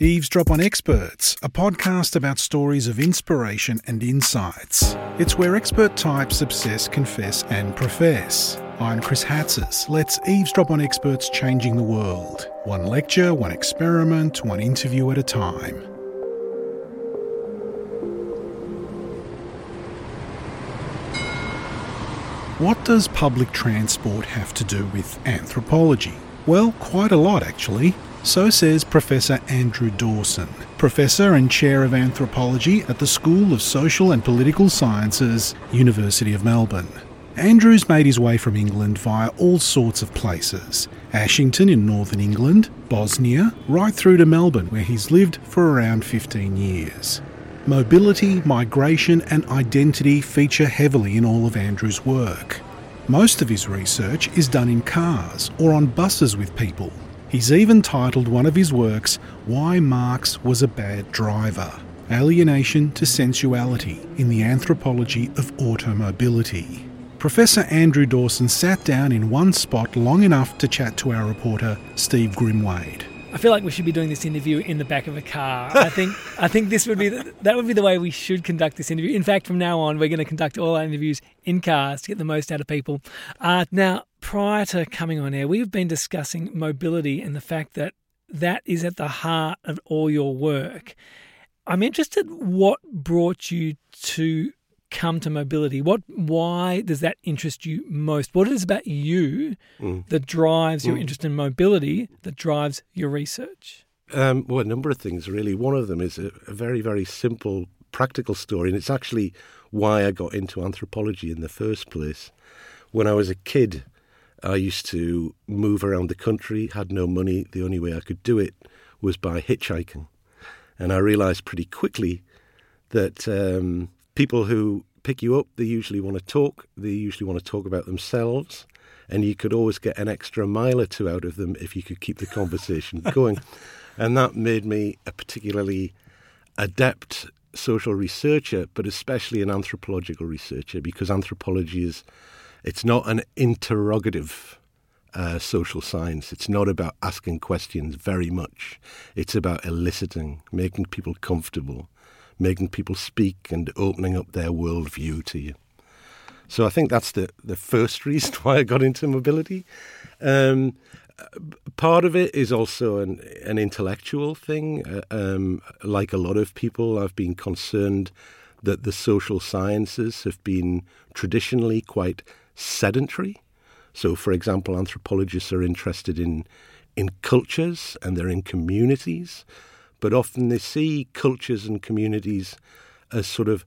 Eavesdrop on Experts, a podcast about stories of inspiration and insights. It's where expert types obsess, confess, and profess. I'm Chris Hatzis. Let's eavesdrop on experts changing the world. One lecture, one experiment, one interview at a time. What does public transport have to do with anthropology? Well, quite a lot actually. So says Professor Andrew Dawson, Professor and Chair of Anthropology at the School of Social and Political Sciences, University of Melbourne. Andrew's made his way from England via all sorts of places Ashington in northern England, Bosnia, right through to Melbourne, where he's lived for around 15 years. Mobility, migration, and identity feature heavily in all of Andrew's work. Most of his research is done in cars or on buses with people. He's even titled one of his works, Why Marx Was a Bad Driver Alienation to Sensuality in the Anthropology of Automobility. Professor Andrew Dawson sat down in one spot long enough to chat to our reporter, Steve Grimwade. I feel like we should be doing this interview in the back of a car. I think I think this would be the, that would be the way we should conduct this interview. In fact, from now on, we're going to conduct all our interviews in cars to get the most out of people. Uh, now, prior to coming on air, we've been discussing mobility and the fact that that is at the heart of all your work. I'm interested what brought you to come to mobility? What why does that interest you most? What is about you mm. that drives your mm. interest in mobility that drives your research? Um, well, a number of things really. One of them is a, a very very simple practical story, and it's actually why I got into anthropology in the first place. When I was a kid, I used to move around the country, had no money. The only way I could do it was by hitchhiking. And I realized pretty quickly that um, people who pick you up, they usually want to talk. They usually want to talk about themselves. And you could always get an extra mile or two out of them if you could keep the conversation going. And that made me a particularly adept social researcher, but especially an anthropological researcher, because anthropology is it's not an interrogative uh, social science. It's not about asking questions very much. It's about eliciting, making people comfortable, making people speak and opening up their worldview to you. So I think that's the, the first reason why I got into mobility. Um, part of it is also an, an intellectual thing. Uh, um, like a lot of people, I've been concerned that the social sciences have been traditionally quite sedentary. So, for example, anthropologists are interested in in cultures and they're in communities, but often they see cultures and communities as sort of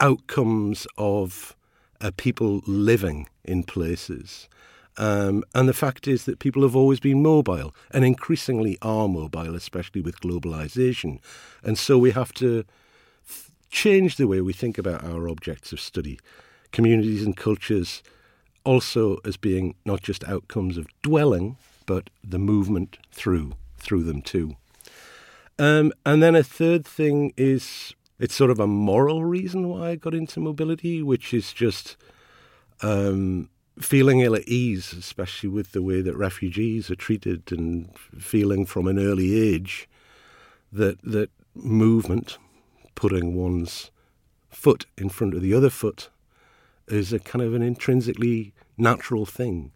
outcomes of uh, people living in places. Um, and the fact is that people have always been mobile and increasingly are mobile, especially with globalization. And so we have to change the way we think about our objects of study. Communities and cultures also as being not just outcomes of dwelling, but the movement through through them too. Um, and then a third thing is it's sort of a moral reason why I got into mobility, which is just um, feeling ill at ease, especially with the way that refugees are treated, and feeling from an early age that that movement, putting one's foot in front of the other foot, is a kind of an intrinsically natural thing.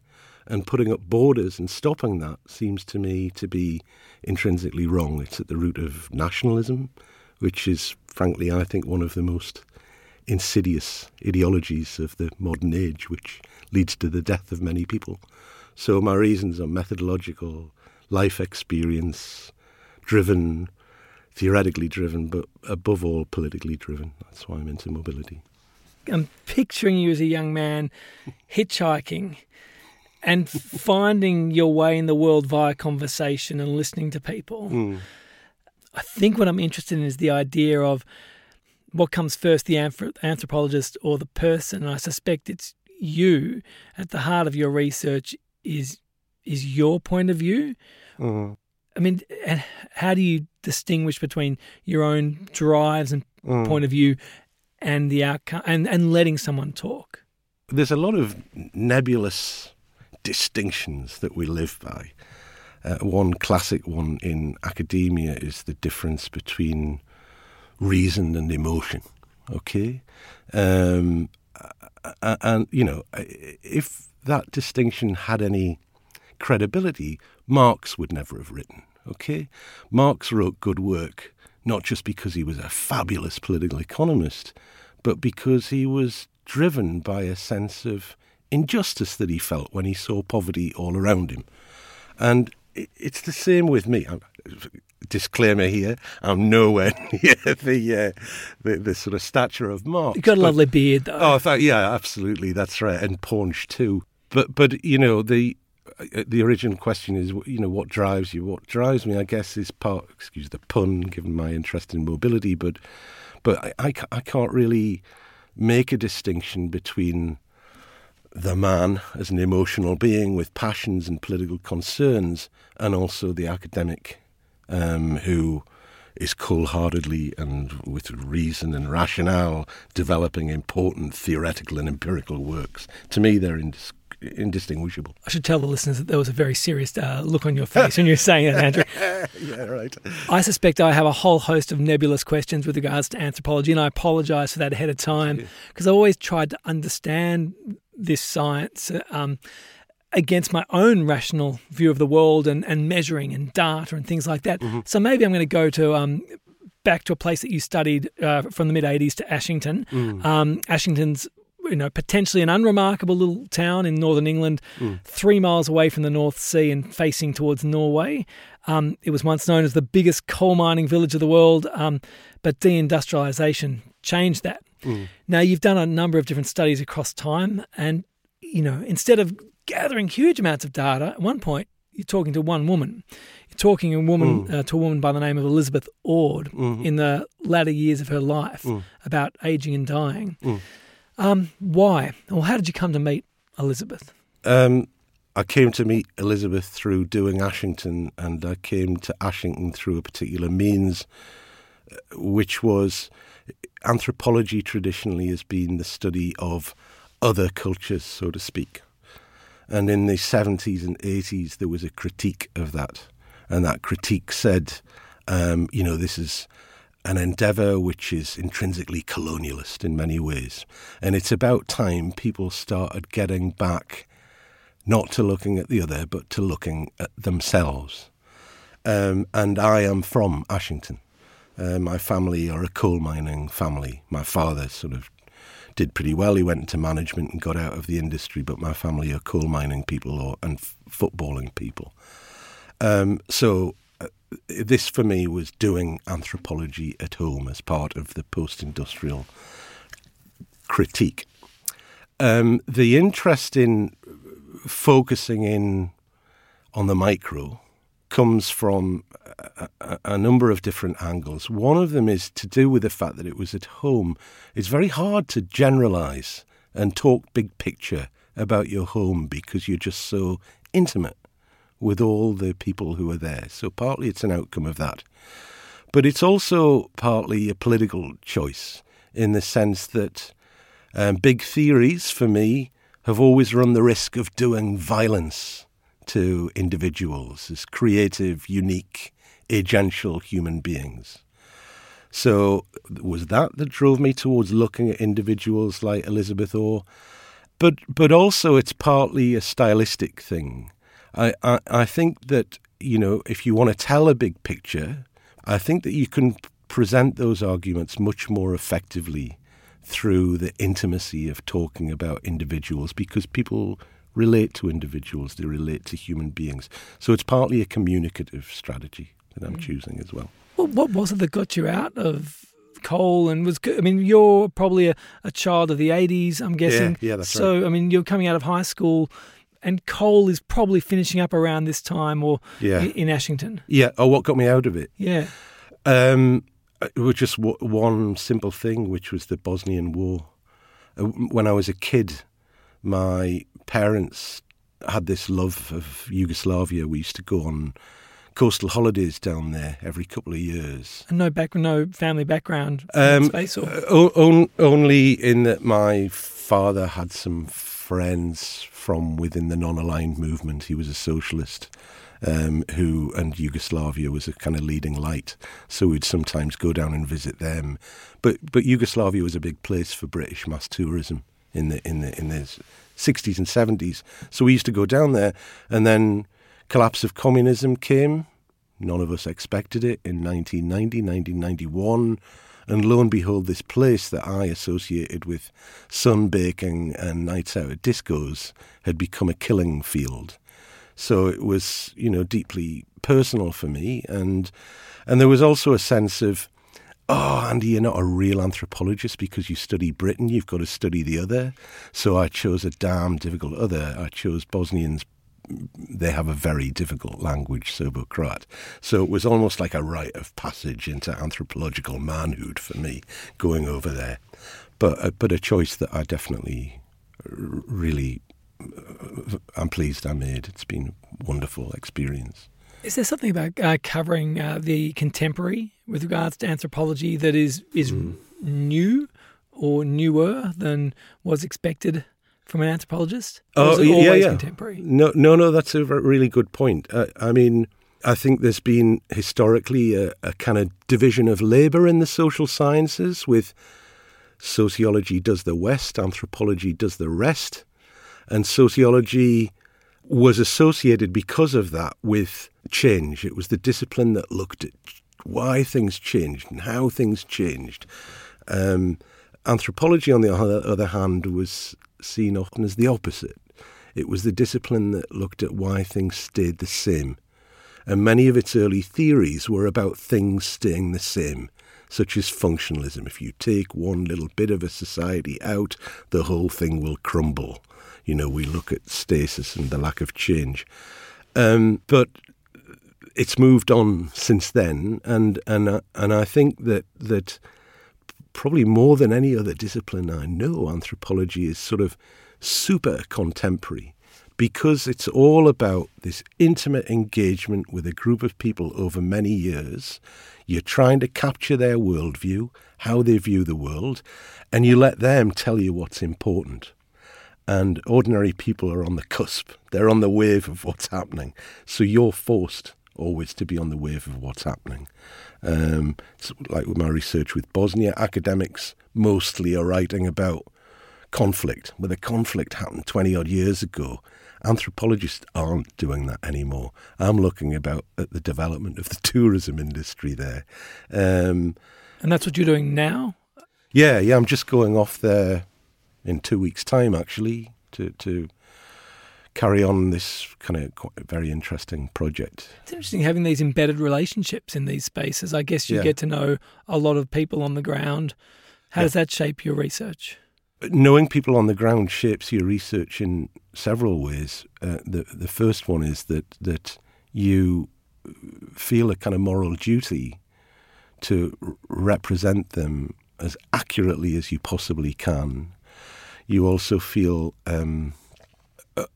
And putting up borders and stopping that seems to me to be intrinsically wrong. It's at the root of nationalism, which is, frankly, I think, one of the most insidious ideologies of the modern age, which leads to the death of many people. So my reasons are methodological, life experience driven, theoretically driven, but above all politically driven. That's why I'm into mobility. I'm picturing you as a young man hitchhiking and finding your way in the world via conversation and listening to people. Mm. I think what I'm interested in is the idea of what comes first, the anthropologist or the person. And I suspect it's you at the heart of your research is is your point of view. Mm. I mean, and how do you distinguish between your own drives and mm. point of view and the outcome and, and letting someone talk? There's a lot of nebulous distinctions that we live by. Uh, one classic one in academia is the difference between reason and emotion. Okay, um, and you know, if that distinction had any credibility, Marx would never have written. Okay, Marx wrote good work not just because he was a fabulous political economist, but because he was driven by a sense of injustice that he felt when he saw poverty all around him. And it's the same with me. Disclaimer here: I'm nowhere near the, uh, the, the sort of stature of Marx. You've got a but, lovely beard, though. Oh, yeah, absolutely. That's right, and paunch too. But but you know the uh, the original question is you know what drives you. What drives me, I guess, is part. Excuse the pun, given my interest in mobility, but but I, I, I can't really make a distinction between the man as an emotional being with passions and political concerns, and also the academic um, who is cool heartedly and with reason and rationale developing important theoretical and empirical works. To me, they're indis- indistinguishable. I should tell the listeners that there was a very serious uh, look on your face when you were saying that, Andrew. yeah, right. I suspect I have a whole host of nebulous questions with regards to anthropology, and I apologise for that ahead of time because I always tried to understand this science. Um, against my own rational view of the world and, and measuring and data and things like that. Mm-hmm. So maybe I'm going to go to um, back to a place that you studied uh, from the mid 80s to Ashington. Mm. Um, Ashington's you know, potentially an unremarkable little town in northern England, mm. three miles away from the North Sea and facing towards Norway. Um, it was once known as the biggest coal mining village of the world, um, but deindustrialization changed that. Mm. Now, you've done a number of different studies across time, and, you know, instead of gathering huge amounts of data, at one point, you're talking to one woman. You're talking a woman mm. uh, to a woman by the name of Elizabeth Ord mm-hmm. in the latter years of her life mm. about aging and dying. Mm. Um, why? Well, how did you come to meet Elizabeth? Um, I came to meet Elizabeth through doing Ashington, and I came to Ashington through a particular means, uh, which was anthropology traditionally has been the study of other cultures, so to speak. And in the 70s and 80s, there was a critique of that. And that critique said, um, you know, this is an endeavour which is intrinsically colonialist in many ways. And it's about time people started getting back not to looking at the other, but to looking at themselves. Um, and I am from Ashington. Uh, my family are a coal mining family. My father sort of did pretty well. He went into management and got out of the industry, but my family are coal mining people or, and f- footballing people. Um, so this for me was doing anthropology at home as part of the post industrial critique. Um, the interest in focusing in on the micro comes from a, a, number of different angles. One of them is to do with the fact that it was at home. It's very hard to generalize and talk big picture about your home because you're just so intimate with all the people who are there. So partly it's an outcome of that. But it's also partly a political choice in the sense that um, big theories for me have always run the risk of doing violence to individuals as creative, unique, agential human beings. So was that that drove me towards looking at individuals like Elizabeth Orr? But but also it's partly a stylistic thing. I, I, I think that, you know, if you want to tell a big picture, I think that you can present those arguments much more effectively through the intimacy of talking about individuals because people relate to individuals, they relate to human beings. So it's partly a communicative strategy that I'm mm. choosing as well. well. What was it that got you out of coal and was I mean you're probably a, a child of the 80s I'm guessing yeah, yeah that's so right. I mean you're coming out of high school and coal is probably finishing up around this time or yeah. in Ashington. Yeah. Oh, what got me out of it? Yeah. Um, it was just one simple thing, which was the Bosnian War. Uh, when I was a kid, my parents had this love of Yugoslavia. We used to go on coastal holidays down there every couple of years. And no back, no family background. Um, space or? Uh, only in that my father had some friends from within the non aligned movement. He was a socialist. um, who and Yugoslavia was a kind of leading light. So we'd sometimes go down and visit them. But but Yugoslavia was a big place for British mass tourism in the in the in the 60s and 70s. So we used to go down there, and then collapse of communism came. None of us expected it in 1990, 1991. And lo and behold, this place that I associated with sunbaking and nights out at discos had become a killing field. So it was, you know, deeply personal for me. And and there was also a sense of, oh, Andy, you're not a real anthropologist because you study Britain. You've got to study the other. So I chose a damn difficult other. I chose Bosnians they have a very difficult language, Serbo-Croat. So it was almost like a rite of passage into anthropological manhood for me going over there. But, uh, but a choice that I definitely really uh, I'm pleased I made. It's been a wonderful experience. Is there something about uh, covering uh, the contemporary with regards to anthropology that is is mm. new or newer than was expected from an anthropologist? oh, yeah, yeah. Contemporary? No, no, no. That's a really good point. Uh, I mean, I think there's been historically a, a kind of division of labour in the social sciences, with sociology does the West, anthropology does the rest, and sociology was associated because of that with change. It was the discipline that looked at why things changed and how things changed. Um, anthropology, on the other hand, was seen often as the opposite. It was the discipline that looked at why things stayed the same. And many of its early theories were about things staying the same, such as functionalism. If you take one little bit of a society out, the whole thing will crumble. You know, we look at stasis and the lack of change. Um, but it's moved on since then, and and uh, and I think that that probably more than any other discipline I know, anthropology is sort of super contemporary because it's all about this intimate engagement with a group of people over many years. You're trying to capture their worldview, how they view the world, and you let them tell you what's important. And ordinary people are on the cusp, they're on the wave of what's happening. So you're forced always to be on the wave of what's happening. Um, like with my research with Bosnia, academics mostly are writing about conflict. Where the conflict happened 20 odd years ago, anthropologists aren't doing that anymore. I'm looking about at the development of the tourism industry there. Um, and that's what you're doing now? Yeah, yeah. I'm just going off there in two weeks' time, actually, to, to carry on this kind of very interesting project. It's interesting having these embedded relationships in these spaces. I guess you yeah. get to know a lot of people on the ground. How yeah. does that shape your research? Knowing people on the ground shapes your research in several ways. Uh, the the first one is that that you feel a kind of moral duty to represent them as accurately as you possibly can. You also feel um,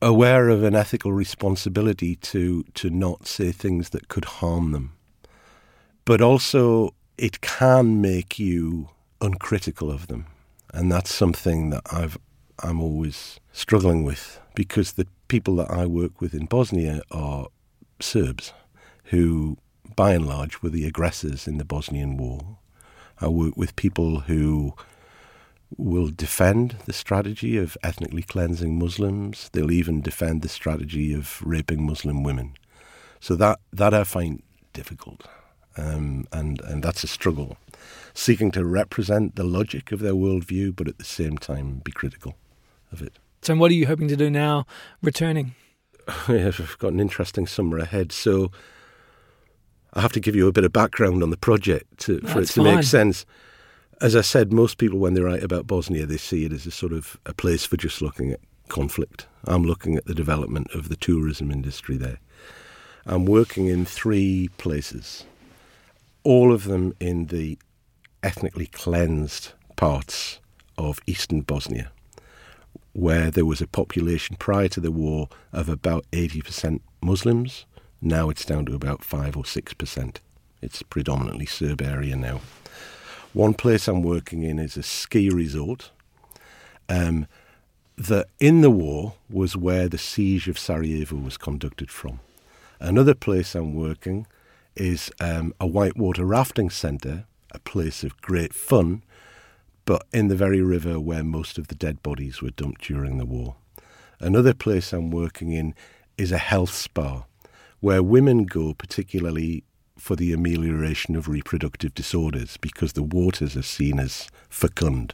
aware of an ethical responsibility to to not say things that could harm them, but also it can make you uncritical of them, and that's something that I've I'm always struggling with because the people that I work with in Bosnia are Serbs who, by and large, were the aggressors in the Bosnian War. I work with people who will defend the strategy of ethnically cleansing Muslims. They'll even defend the strategy of raping Muslim women. So that that I find difficult, um, and and that's a struggle, seeking to represent the logic of their worldview, but at the same time be critical of it. So, what are you hoping to do now, returning? I've got an interesting summer ahead. So, I have to give you a bit of background on the project to, for it to fine. make sense as I said, most people, when they write about Bosnia, they see it as a sort of a place for just looking at conflict. I'm looking at the development of the tourism industry there. I'm working in three places, all of them in the ethnically cleansed parts of eastern Bosnia, where there was a population prior to the war of about 80% Muslims. Now it's down to about 5 or 6%. It's predominantly Serb area now. One place I'm working in is a ski resort. Um, that in the war was where the siege of Sarajevo was conducted from. Another place I'm working is um, a whitewater rafting centre, a place of great fun, but in the very river where most of the dead bodies were dumped during the war. Another place I'm working in is a health spa, where women go particularly for the amelioration of reproductive disorders because the waters are seen as fecund.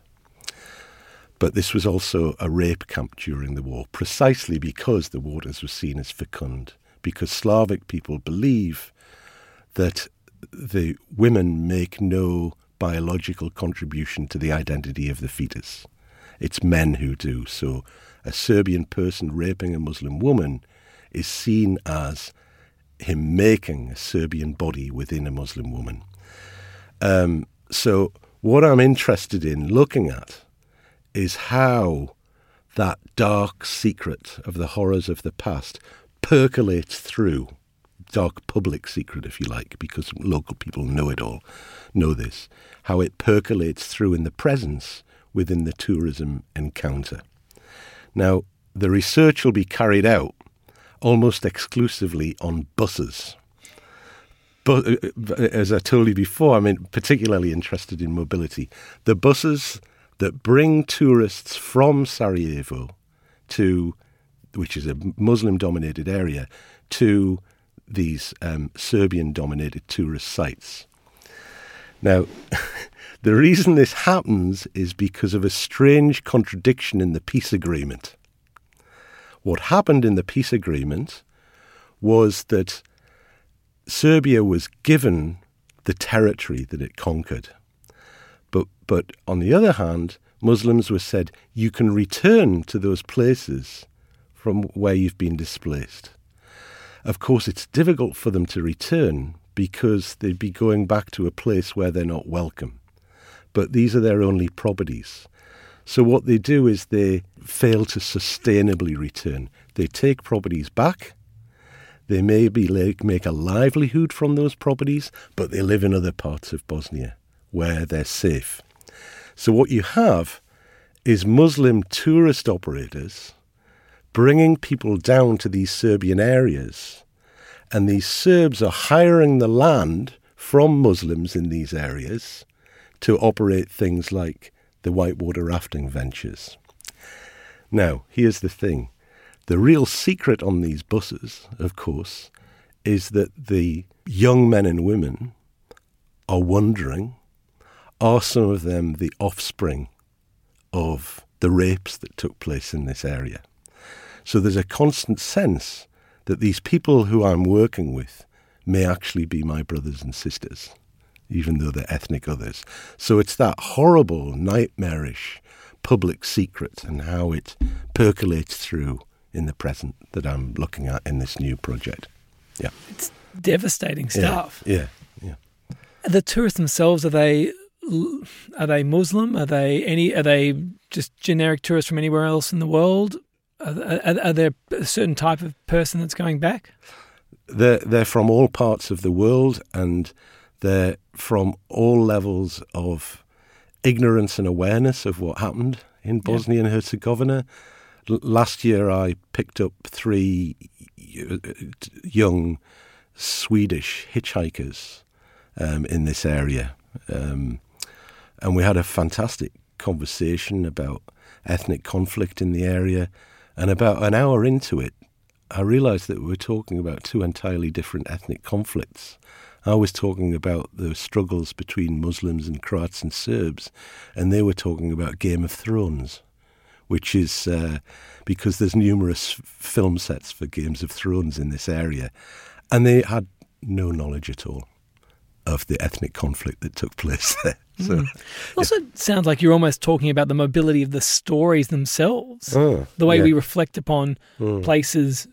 But this was also a rape camp during the war, precisely because the waters were seen as fecund, because Slavic people believe that the women make no biological contribution to the identity of the fetus. It's men who do. So a Serbian person raping a Muslim woman is seen as him making a Serbian body within a Muslim woman. Um, so, what I'm interested in looking at is how that dark secret of the horrors of the past percolates through dark public secret, if you like, because local people know it all, know this, how it percolates through in the presence within the tourism encounter. Now, the research will be carried out almost exclusively on buses. But uh, as I told you before, I'm particularly interested in mobility. The buses that bring tourists from Sarajevo to, which is a Muslim dominated area, to these um, Serbian dominated tourist sites. Now, the reason this happens is because of a strange contradiction in the peace agreement. What happened in the peace agreement was that Serbia was given the territory that it conquered. But, but on the other hand, Muslims were said, you can return to those places from where you've been displaced. Of course, it's difficult for them to return because they'd be going back to a place where they're not welcome. But these are their only properties. So what they do is they fail to sustainably return. They take properties back. They maybe make a livelihood from those properties, but they live in other parts of Bosnia where they're safe. So what you have is Muslim tourist operators bringing people down to these Serbian areas, and these Serbs are hiring the land from Muslims in these areas to operate things like the whitewater rafting ventures. Now, here's the thing the real secret on these buses, of course, is that the young men and women are wondering are some of them the offspring of the rapes that took place in this area? So there's a constant sense that these people who I'm working with may actually be my brothers and sisters even though they're ethnic others. So it's that horrible, nightmarish public secret and how it percolates through in the present that I'm looking at in this new project. Yeah. It's devastating stuff. Yeah. Yeah. yeah. The tourists themselves, are they are they Muslim? Are they any? Are they just generic tourists from anywhere else in the world? Are, are, are there a certain type of person that's going back? They're they're from all parts of the world, and they're from all levels of ignorance and awareness of what happened in Bosnia yeah. and Herzegovina. L- last year, I picked up three young Swedish hitchhikers um, in this area. Um, and we had a fantastic conversation about ethnic conflict in the area. And about an hour into it, I realized that we were talking about two entirely different ethnic conflicts. I was talking about the struggles between Muslims and Croats and Serbs, and they were talking about Game of Thrones, which is uh, because there's numerous film sets for Games of Thrones in this area, and they had no knowledge at all of the ethnic conflict that took place there. So, mm. Also, yeah. sounds like you're almost talking about the mobility of the stories themselves, oh, the way yeah. we reflect upon mm. places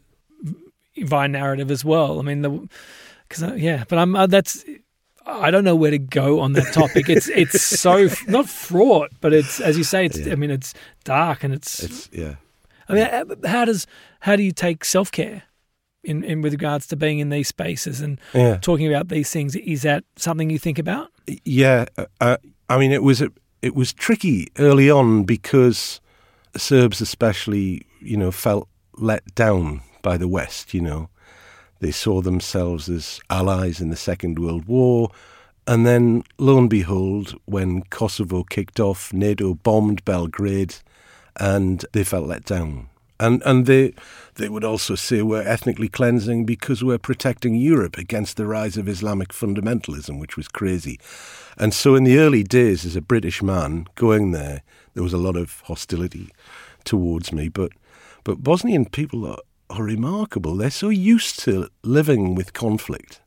via narrative as well. I mean, the because uh, yeah, but I'm uh, that's I don't know where to go on that topic. It's it's so not fraught, but it's as you say. It's yeah. I mean it's dark and it's, it's yeah. I mean, uh, how does how do you take self care in, in with regards to being in these spaces and yeah. talking about these things? Is that something you think about? Yeah, uh, I mean it was it was tricky early on because Serbs especially you know felt let down by the West. You know They saw themselves as allies in the Second World War. And then, lo and behold, when Kosovo kicked off, NATO bombed Belgrade and they felt let down. And, and they, they would also say we're ethnically cleansing because we're protecting Europe against the rise of Islamic fundamentalism, which was crazy. And so, in the early days, as a British man going there, there was a lot of hostility towards me. But, but Bosnian people are, are remarkable. They're so used to living with conflict,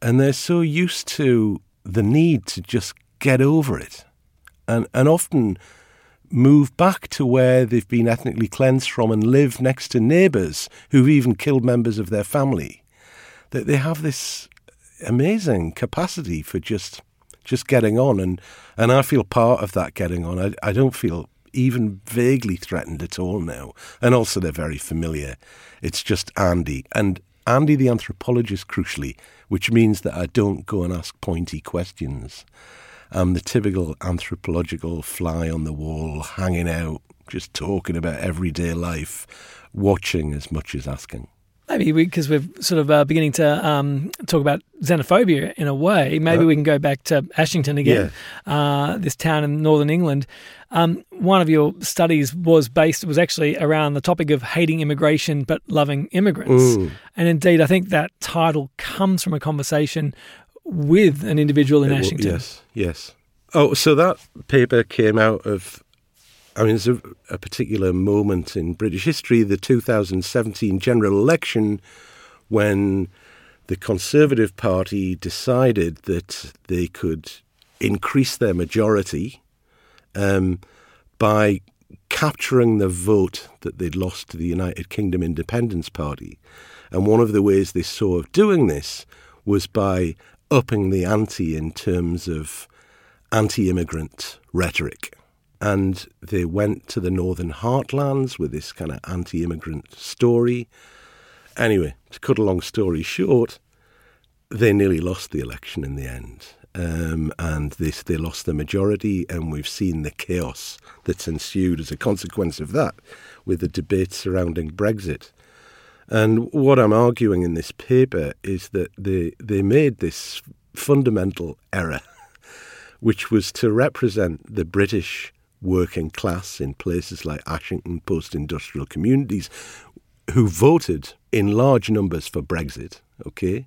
and they're so used to the need to just get over it. And, and often, move back to where they've been ethnically cleansed from and live next to neighbours who've even killed members of their family. That they have this amazing capacity for just just getting on and and I feel part of that getting on. I, I don't feel even vaguely threatened at all now. And also they're very familiar. It's just Andy. And Andy the anthropologist crucially, which means that I don't go and ask pointy questions. I'm the typical anthropological fly on the wall, hanging out, just talking about everyday life, watching as much as asking. Maybe because we, are sort of uh, beginning to um, talk about xenophobia in a way. Maybe uh, we can go back to Ashington again, yeah. uh, this town in northern England. Um, one of your studies was based was actually around the topic of hating immigration but loving immigrants, mm. and indeed, I think that title comes from a conversation with an individual in it, Ashington. Yes, yes. Oh, so that paper came out of. I mean, there's a, a particular moment in British history, the 2017 general election, when the Conservative Party decided that they could increase their majority um, by capturing the vote that they'd lost to the United Kingdom Independence Party. And one of the ways they saw of doing this was by upping the ante in terms of anti immigrant rhetoric. And they went to the Northern Heartlands with this kind of anti immigrant story. Anyway, to cut a long story short, they nearly lost the election in the end. Um, and this, they lost the majority, and we've seen the chaos that's ensued as a consequence of that with the debate surrounding Brexit. And what I'm arguing in this paper is that they, they made this fundamental error, which was to represent the British working class in places like Ashington, post industrial communities, who voted in large numbers for Brexit, okay,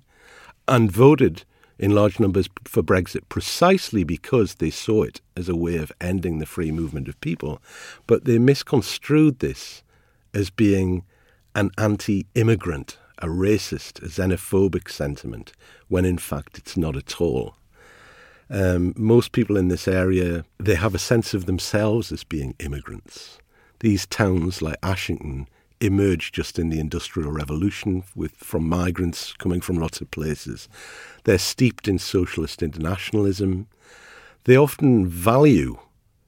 and voted in large numbers for Brexit precisely because they saw it as a way of ending the free movement of people. But they misconstrued this as being an anti immigrant, a racist, a xenophobic sentiment, when in fact it's not at all. Um, most people in this area, they have a sense of themselves as being immigrants. These towns like Ashington emerged just in the Industrial Revolution with, from migrants coming from lots of places. They're steeped in socialist internationalism. They often value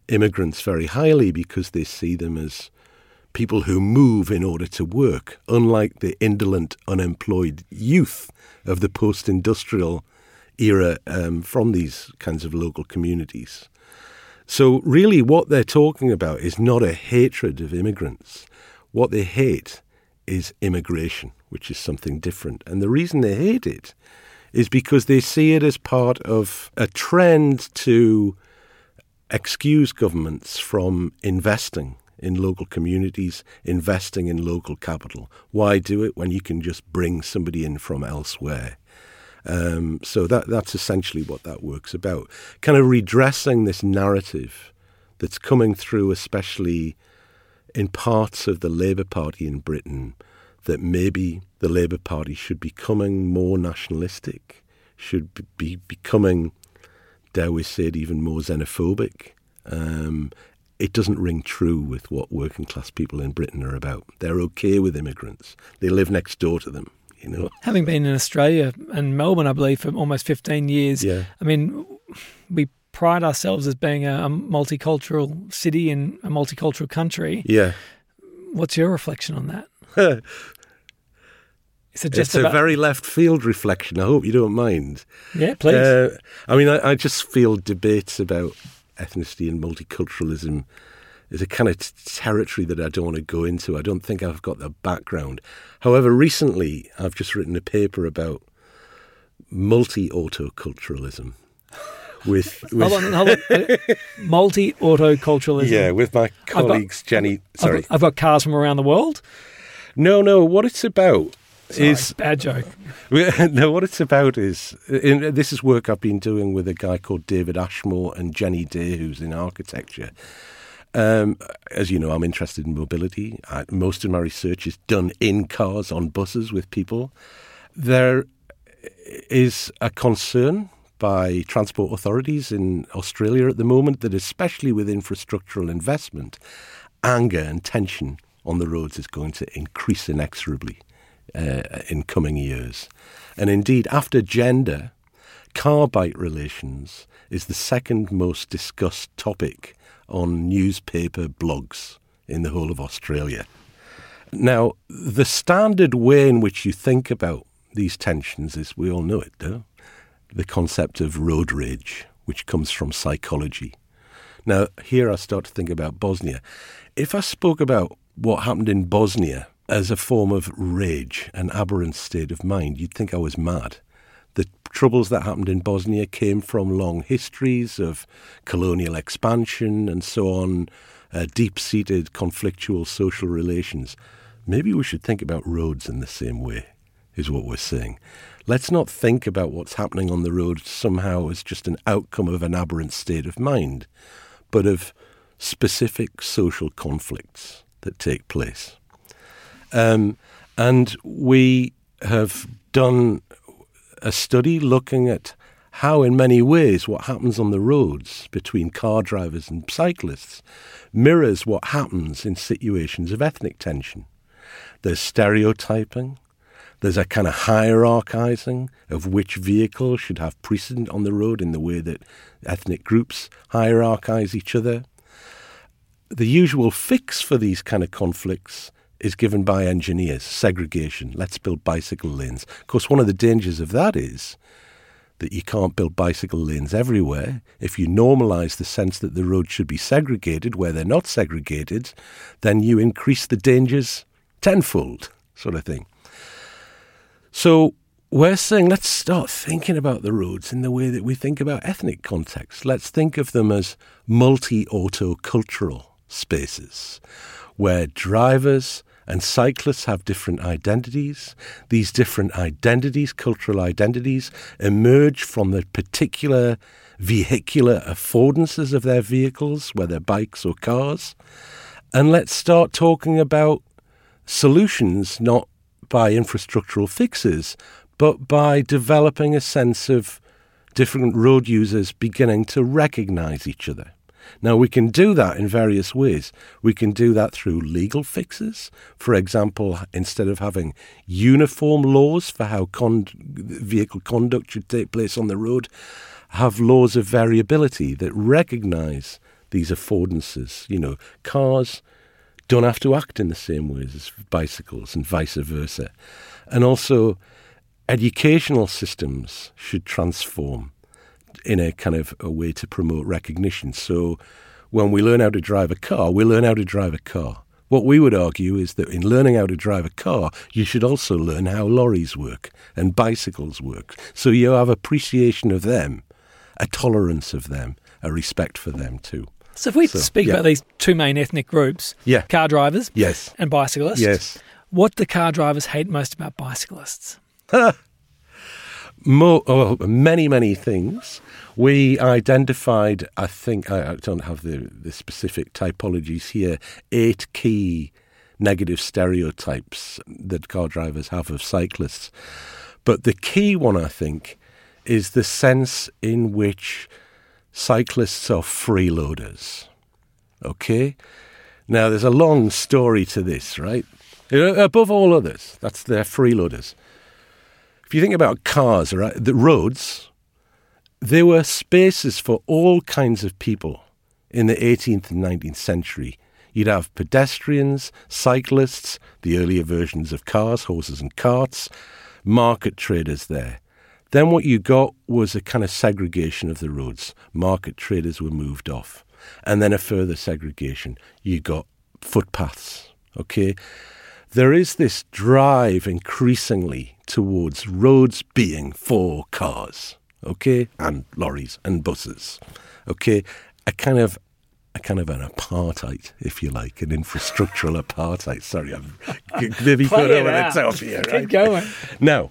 immigrants very highly because they see them as people who move in order to work, unlike the indolent, unemployed youth of the post industrial era um, from these kinds of local communities. So, really, what they're talking about is not a hatred of immigrants. What they hate is immigration, which is something different. And the reason they hate it is because they see it as part of a trend to excuse governments from investing in local communities, investing in local capital. Why do it when you can just bring somebody in from elsewhere? Um, so that that's essentially what that work's about. Kind of redressing this narrative that's coming through, especially in parts of the Labour Party in Britain, that maybe the Labour Party should be becoming more nationalistic, should be becoming, dare we say it, even more xenophobic. Um, it doesn't ring true with what working class people in Britain are about. They're okay with immigrants. They live next door to them. You know, having been in Australia and Melbourne, I believe for almost fifteen years. Yeah. I mean, we pride ourselves as being a, a multicultural city and a multicultural country. Yeah. What's your reflection on that? it's about... a very left field reflection. I hope you don't mind. Yeah, please. Uh, I mean, I, I, just feel debates about ethnicity and multiculturalism is a kind of t- territory that I don't want to go into. I don't think I've got the background. However, recently I've just written a paper about multi autoculturalism. With, with hold on, hold on. Multi autoculturalism. yeah, with my colleagues Jenny. I've Sorry, got, I've got cars from around the world. no, no. What it's about Sorry, is bad joke. no. What it's about is in, this is work I've been doing with a guy called David Ashmore and Jenny Day, who's in architecture. Um, as you know, I'm interested in mobility. I, most of my research is done in cars, on buses with people. There is a concern by transport authorities in Australia at the moment that, especially with infrastructural investment, anger and tension on the roads is going to increase inexorably uh, in coming years. And indeed, after gender, car bike relations is the second most discussed topic on newspaper blogs in the whole of Australia. Now, the standard way in which you think about these tensions is we all know it, the concept of road rage, which comes from psychology. Now, here I start to think about Bosnia. If I spoke about what happened in Bosnia as a form of rage, an aberrant state of mind, you'd think I was mad. The troubles that happened in Bosnia came from long histories of colonial expansion and so on, uh, deep seated conflictual social relations. Maybe we should think about roads in the same way, is what we're saying. Let's not think about what's happening on the road somehow as just an outcome of an aberrant state of mind, but of specific social conflicts that take place. Um, and we have done a study looking at how, in many ways, what happens on the roads between car drivers and cyclists mirrors what happens in situations of ethnic tension. There's stereotyping, there's a kind of hierarchizing of which vehicle should have precedent on the road in the way that ethnic groups hierarchize each other. The usual fix for these kind of conflicts is given by engineers segregation. Let's build bicycle lanes. Of course, one of the dangers of that is that you can't build bicycle lanes everywhere. If you normalize the sense that the road should be segregated where they're not segregated, then you increase the dangers tenfold, sort of thing. So we're saying let's start thinking about the roads in the way that we think about ethnic contexts. Let's think of them as multi autocultural spaces where drivers and cyclists have different identities. These different identities, cultural identities, emerge from the particular vehicular affordances of their vehicles, whether bikes or cars. And let's start talking about solutions, not by infrastructural fixes, but by developing a sense of different road users beginning to recognize each other. Now, we can do that in various ways. We can do that through legal fixes. For example, instead of having uniform laws for how con- vehicle conduct should take place on the road, have laws of variability that recognize these affordances. You know, cars don't have to act in the same ways as bicycles and vice versa. And also, educational systems should transform in a kind of a way to promote recognition. So when we learn how to drive a car, we learn how to drive a car. What we would argue is that in learning how to drive a car, you should also learn how lorries work and bicycles work. So you have appreciation of them, a tolerance of them, a respect for them too. So if we So, speak yeah. about these two main ethnic groups, Yeah. car drivers Yes. and bicyclists, Yes. what do car drivers hate most about bicyclists? Mo- oh, many, many things. We identified, I think, I, I don't have the, the specific typologies here, eight key negative stereotypes that car drivers have of cyclists. But the key one, I think, is the sense in which cyclists are freeloaders. Okay? Now, there's a long story to this, right? Uh, above all others, that's they're freeloaders. If you think about cars, right, the roads, there were spaces for all kinds of people in the 18th and 19th century. You'd have pedestrians, cyclists, the earlier versions of cars, horses and carts, market traders there. Then what you got was a kind of segregation of the roads. Market traders were moved off. and then a further segregation. You got footpaths, okay? There is this drive increasingly towards roads being for cars, okay, and lorries and buses, okay, a kind of a kind of an apartheid, if you like, an infrastructural apartheid. Sorry, I'm maybe going over the top here. Keep going. Now,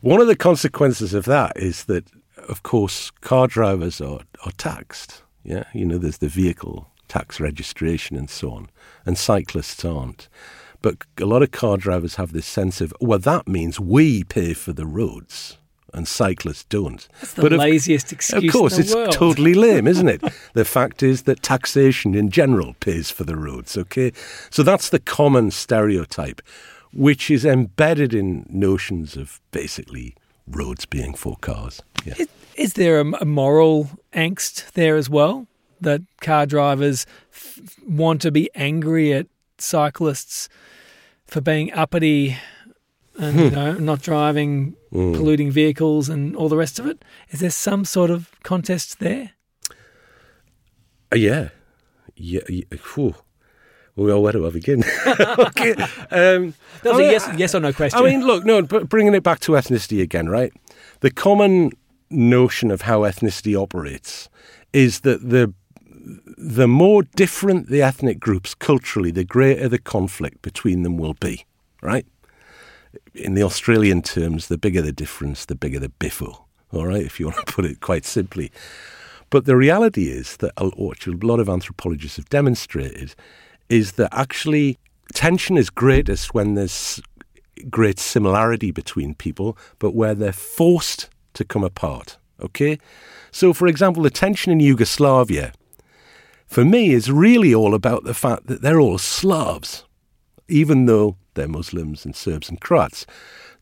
one of the consequences of that is that, of course, car drivers are, are taxed. Yeah, you know, there's the vehicle tax registration and so on, and cyclists aren't. But a lot of car drivers have this sense of, well, that means we pay for the roads and cyclists don't. That's the But of- excuse of course, it's world. totally lame, isn't it? the fact is that taxation in general pays for the roads, okay? So that's the common stereotype, which is embedded in notions of basically roads being for cars. Yeah. Is, is there a, a moral angst there as well that car drivers f- want to be angry at cyclists for being uppity and you know not driving polluting vehicles and all the rest of it? Is there some sort of contest there? Uh, yeah. Yeah. yeah. Whew. Well, where do I begin? okay. Um, That was I a mean, yes, yes or no question. I mean, look, no, but bringing it back to ethnicity again, right? The common notion of how ethnicity operates is that the the more different the ethnic groups culturally, the greater the conflict between them will be, right? In the Australian terms, the bigger the difference, the bigger the biffle. all right, if you want to put it quite simply. But the reality is that, which a lot of anthropologists have demonstrated, is that actually tension is greatest when there's great similarity between people, but where they're forced to come apart. Okay? So, for example, the tension in Yugoslavia, for me, is really all about the fact that they're all Slavs, even though they're Muslims and Serbs and Croats.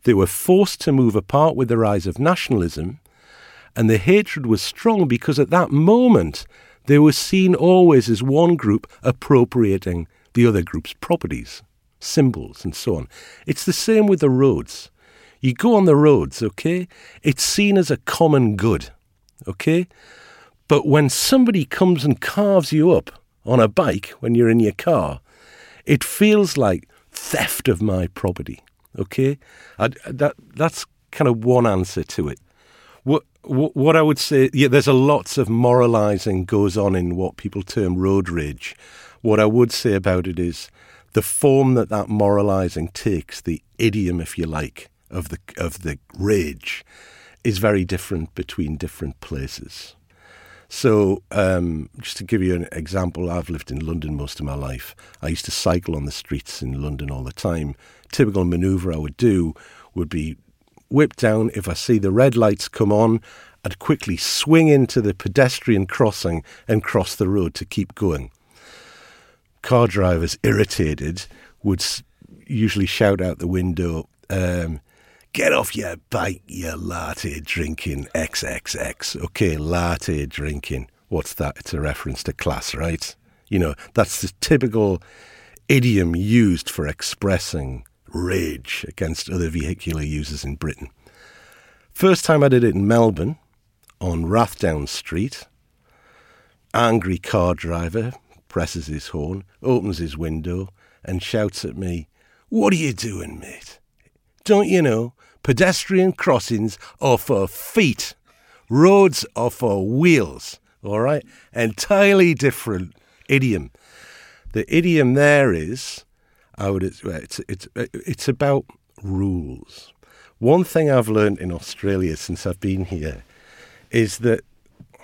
They were forced to move apart with the rise of nationalism, and the hatred was strong because at that moment they were seen always as one group appropriating the other group's properties, symbols, and so on. It's the same with the roads. You go on the roads, okay? It's seen as a common good, okay? But when somebody comes and carves you up on a bike when you're in your car, it feels like theft of my property, okay? I, that, that's kind of one answer to it. What, what, I would say, yeah, there's a lots of moralising goes on in what people term road rage. What I would say about it is the form that that moralising takes, the idiom, if you like, of the of the rage, is very different between different places. So, um, just to give you an example, I've lived in London most of my life. I used to cycle on the streets in London all the time. Typical manoeuvre I would do would be whip down. If I see the red lights come on, I'd quickly swing into the pedestrian crossing and cross the road to keep going. Car drivers, irritated, would usually shout out the window, um, Get off your bike, you latte drinking XXX. Okay, latte drinking. What's that? It's a reference to class, right? You know, that's the typical idiom used for expressing rage against other vehicular users in Britain. First time I did it in Melbourne on Rathdown Street. Angry car driver presses his horn, opens his window, and shouts at me, What are you doing, mate? Don't you know, pedestrian crossings are for feet, roads are for wheels, all right? Entirely different idiom. The idiom there is, I would, it's, it's, it's about rules. One thing I've learned in Australia since I've been here is that,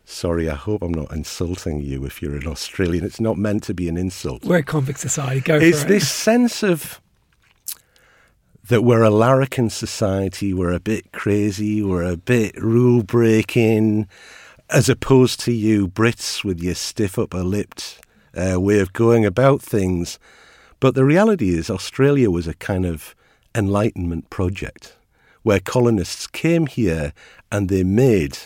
sorry, I hope I'm not insulting you if you're an Australian. It's not meant to be an insult We're a convict society. Go is this sense of that we're a larrikin society, we're a bit crazy, we're a bit rule breaking, as opposed to you Brits with your stiff upper lipped uh, way of going about things. But the reality is, Australia was a kind of enlightenment project where colonists came here and they made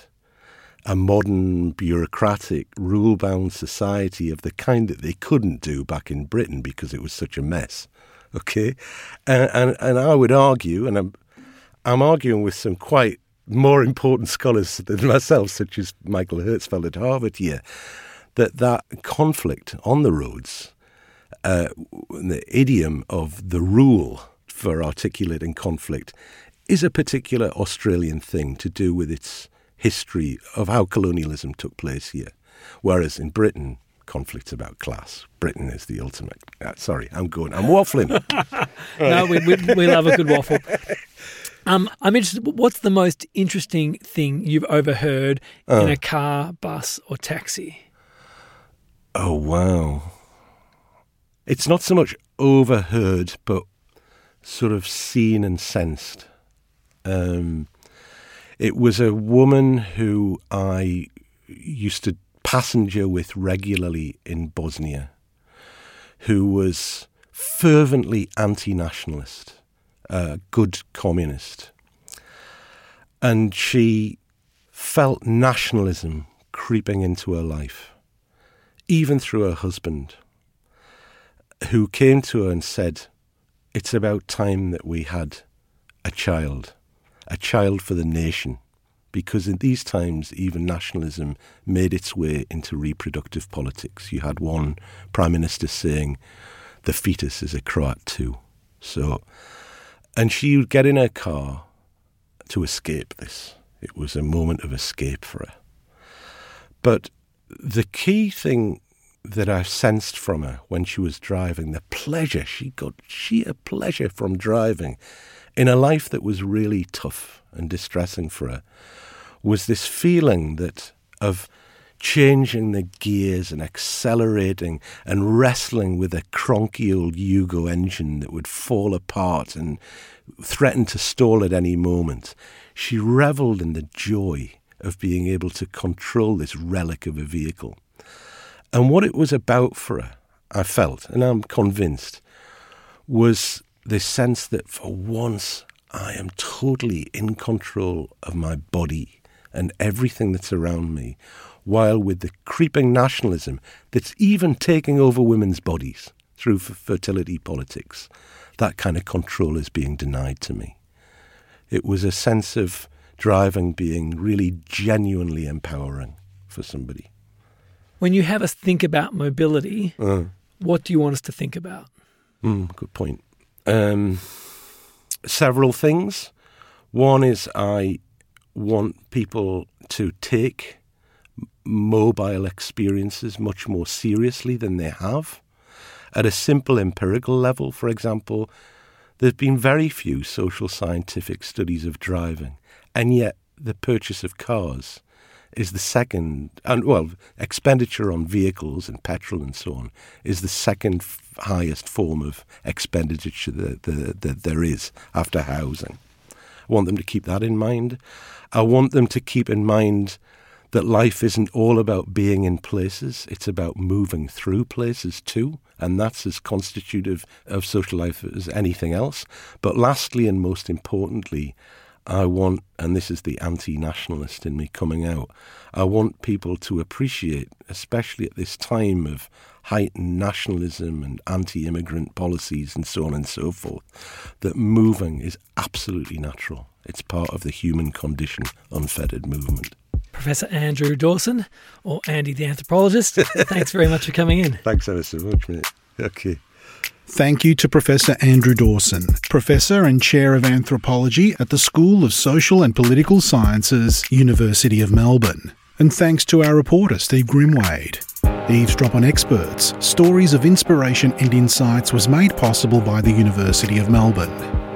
a modern, bureaucratic, rule bound society of the kind that they couldn't do back in Britain because it was such a mess. Okay? And, and, and I would argue, and I'm, I'm arguing with some quite more important scholars than myself, such as Michael Herzfeld at Harvard here, that that conflict on the roads, uh, the idiom of the rule for articulating conflict, is a particular Australian thing to do with its history of how colonialism took place here. Whereas in Britain, conflict's about class. Britain is the ultimate. Uh, sorry, I'm going. I'm waffling. no, we, we, we love a good waffle. Um, I'm interested. What's the most interesting thing you've overheard uh. in a car, bus, or taxi? Oh wow! It's not so much overheard, but sort of seen and sensed. Um, it was a woman who I used to passenger with regularly in Bosnia, who was fervently anti nationalist, a uh, good communist. And she felt nationalism creeping into her life, even through her husband, who came to her and said, It's about time that we had a child a child for the nation, because in these times, even nationalism made its way into reproductive politics. You had one prime minister saying, the fetus is a Croat too. So, and she would get in her car to escape this. It was a moment of escape for her. But the key thing that I sensed from her when she was driving, the pleasure, she got sheer pleasure from driving, in a life that was really tough and distressing for her was this feeling that of changing the gears and accelerating and wrestling with a cronky old Yugo engine that would fall apart and threaten to stall at any moment. She revelled in the joy of being able to control this relic of a vehicle. And what it was about for her, I felt, and I'm convinced, was this sense that for once I am totally in control of my body and everything that's around me, while with the creeping nationalism that's even taking over women's bodies through f- fertility politics, that kind of control is being denied to me. It was a sense of driving being really genuinely empowering for somebody. When you have us think about mobility, uh, what do you want us to think about? Mm, good point um, several things. One is I want people to take mobile experiences much more seriously than they have. At a simple empirical level, for example, there's been very few social scientific studies of driving, and yet the purchase of cars is the second, and well, expenditure on vehicles and petrol and so on is the second f- highest form of expenditure that, that, that there is after housing. I want them to keep that in mind. I want them to keep in mind that life isn't all about being in places, it's about moving through places too, and that's as constitutive of social life as anything else. But lastly, and most importantly, I want, and this is the anti nationalist in me coming out, I want people to appreciate, especially at this time of heightened nationalism and anti immigrant policies and so on and so forth, that moving is absolutely natural. It's part of the human condition, unfettered movement. Professor Andrew Dawson, or Andy the anthropologist, thanks very much for coming in. Thanks ever so much, mate. Okay. Thank you to Professor Andrew Dawson, Professor and Chair of Anthropology at the School of Social and Political Sciences, University of Melbourne. And thanks to our reporter, Steve Grimwade. Eavesdrop on Experts Stories of Inspiration and Insights was made possible by the University of Melbourne.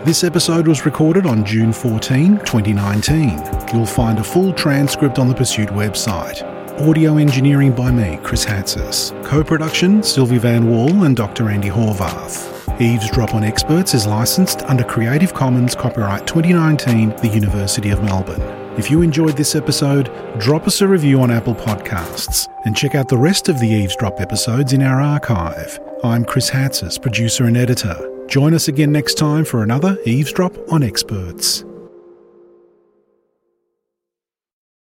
This episode was recorded on June 14, 2019. You'll find a full transcript on the Pursuit website. Audio engineering by me, Chris Hatzis. Co production, Silvi Vann-Wall and Dr. Andi Horvath. Eavesdrop on Experts is licensed under Creative Commons Copyright 2019, the University of Melbourne. If you enjoyed this episode, drop us a review on Apple Podcasts and check out the rest of the Eavesdrop episodes in our archive. I'm Chris Hatzis, producer and editor. Join us again next time for another Eavesdrop on Experts.